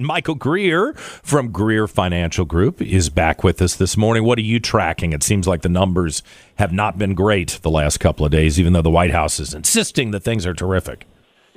Michael Greer from Greer Financial Group is back with us this morning. What are you tracking? It seems like the numbers have not been great the last couple of days, even though the White House is insisting that things are terrific.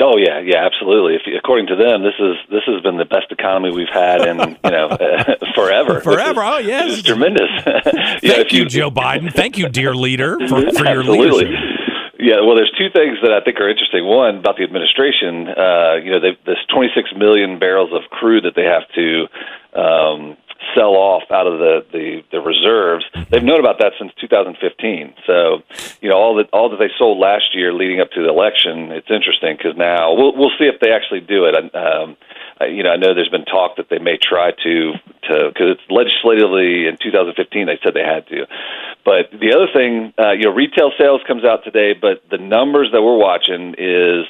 Oh yeah, yeah, absolutely. If, according to them, this is this has been the best economy we've had in you know forever. Forever, oh, is, oh yes, it's tremendous. Thank you, you, Joe Biden. Thank you, dear leader, for, for your leadership. Yeah, well, there's two things that I think are interesting. One about the administration, uh, you know, this 26 million barrels of crude that they have to um, sell off out of the, the the reserves. They've known about that since 2015. So, you know, all that all that they sold last year leading up to the election. It's interesting because now we'll we'll see if they actually do it. Um, you know, I know there's been talk that they may try to to because it's legislatively in 2015 they said they had to. But the other thing, uh, you know, retail sales comes out today, but the numbers that we're watching is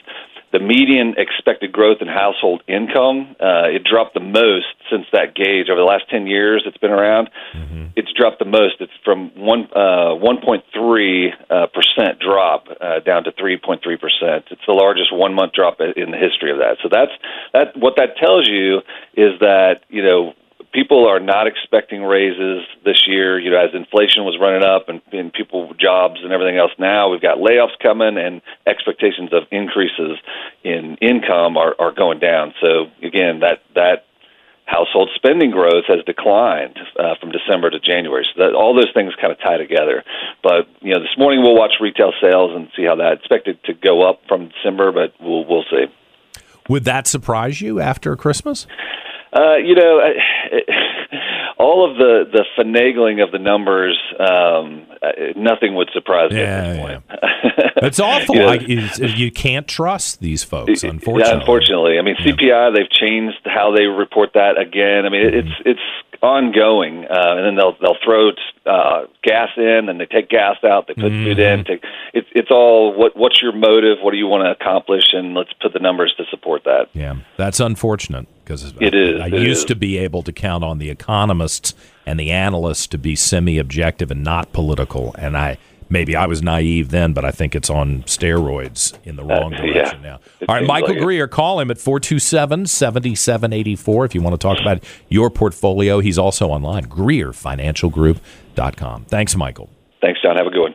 the median expected growth in household income. Uh, it dropped the most since that gauge over the last 10 years it's been around. Mm-hmm. It's dropped the most. It's from one uh, 1.3 uh, percent drop uh, down to 3.3 percent. It's the largest one month drop in the history of that. So that's that. What that tells you is that you know people are not expecting raises this year. You know, as inflation was running up and, and people jobs and everything else. Now we've got layoffs coming and expectations of increases in income are, are going down. So again, that that household spending growth has declined uh, from December to January. So that all those things kind of tie together. But you know, this morning we'll watch retail sales and see how that expected to go up from December, but we'll we'll see. Would that surprise you after Christmas? Uh, you know, all of the the finagling of the numbers, um, nothing would surprise me yeah, at this point. Yeah. it's awful. you, know, I, you, can't trust these folks, unfortunately. Yeah, unfortunately, I mean CPI. They've changed how they report that again. I mean, mm-hmm. it's it's ongoing, uh, and then they'll they'll throw uh, gas in, and they take gas out. They put mm-hmm. food in. Take, it's it's all what what's your motive? What do you want to accomplish? And let's put the numbers to support that. Yeah, that's unfortunate because it I, is. I it used is. to be able to count on the economists and the analysts to be semi-objective and not political, and I maybe I was naive then, but I think it's on steroids in the wrong Uh, direction yeah. now. It All right, Michael like it. Greer, call him at 427-7784 if you want to talk about your portfolio. He's also online, greerfinancialgroup.com. Thanks, Michael. Thanks, John. Have a good one.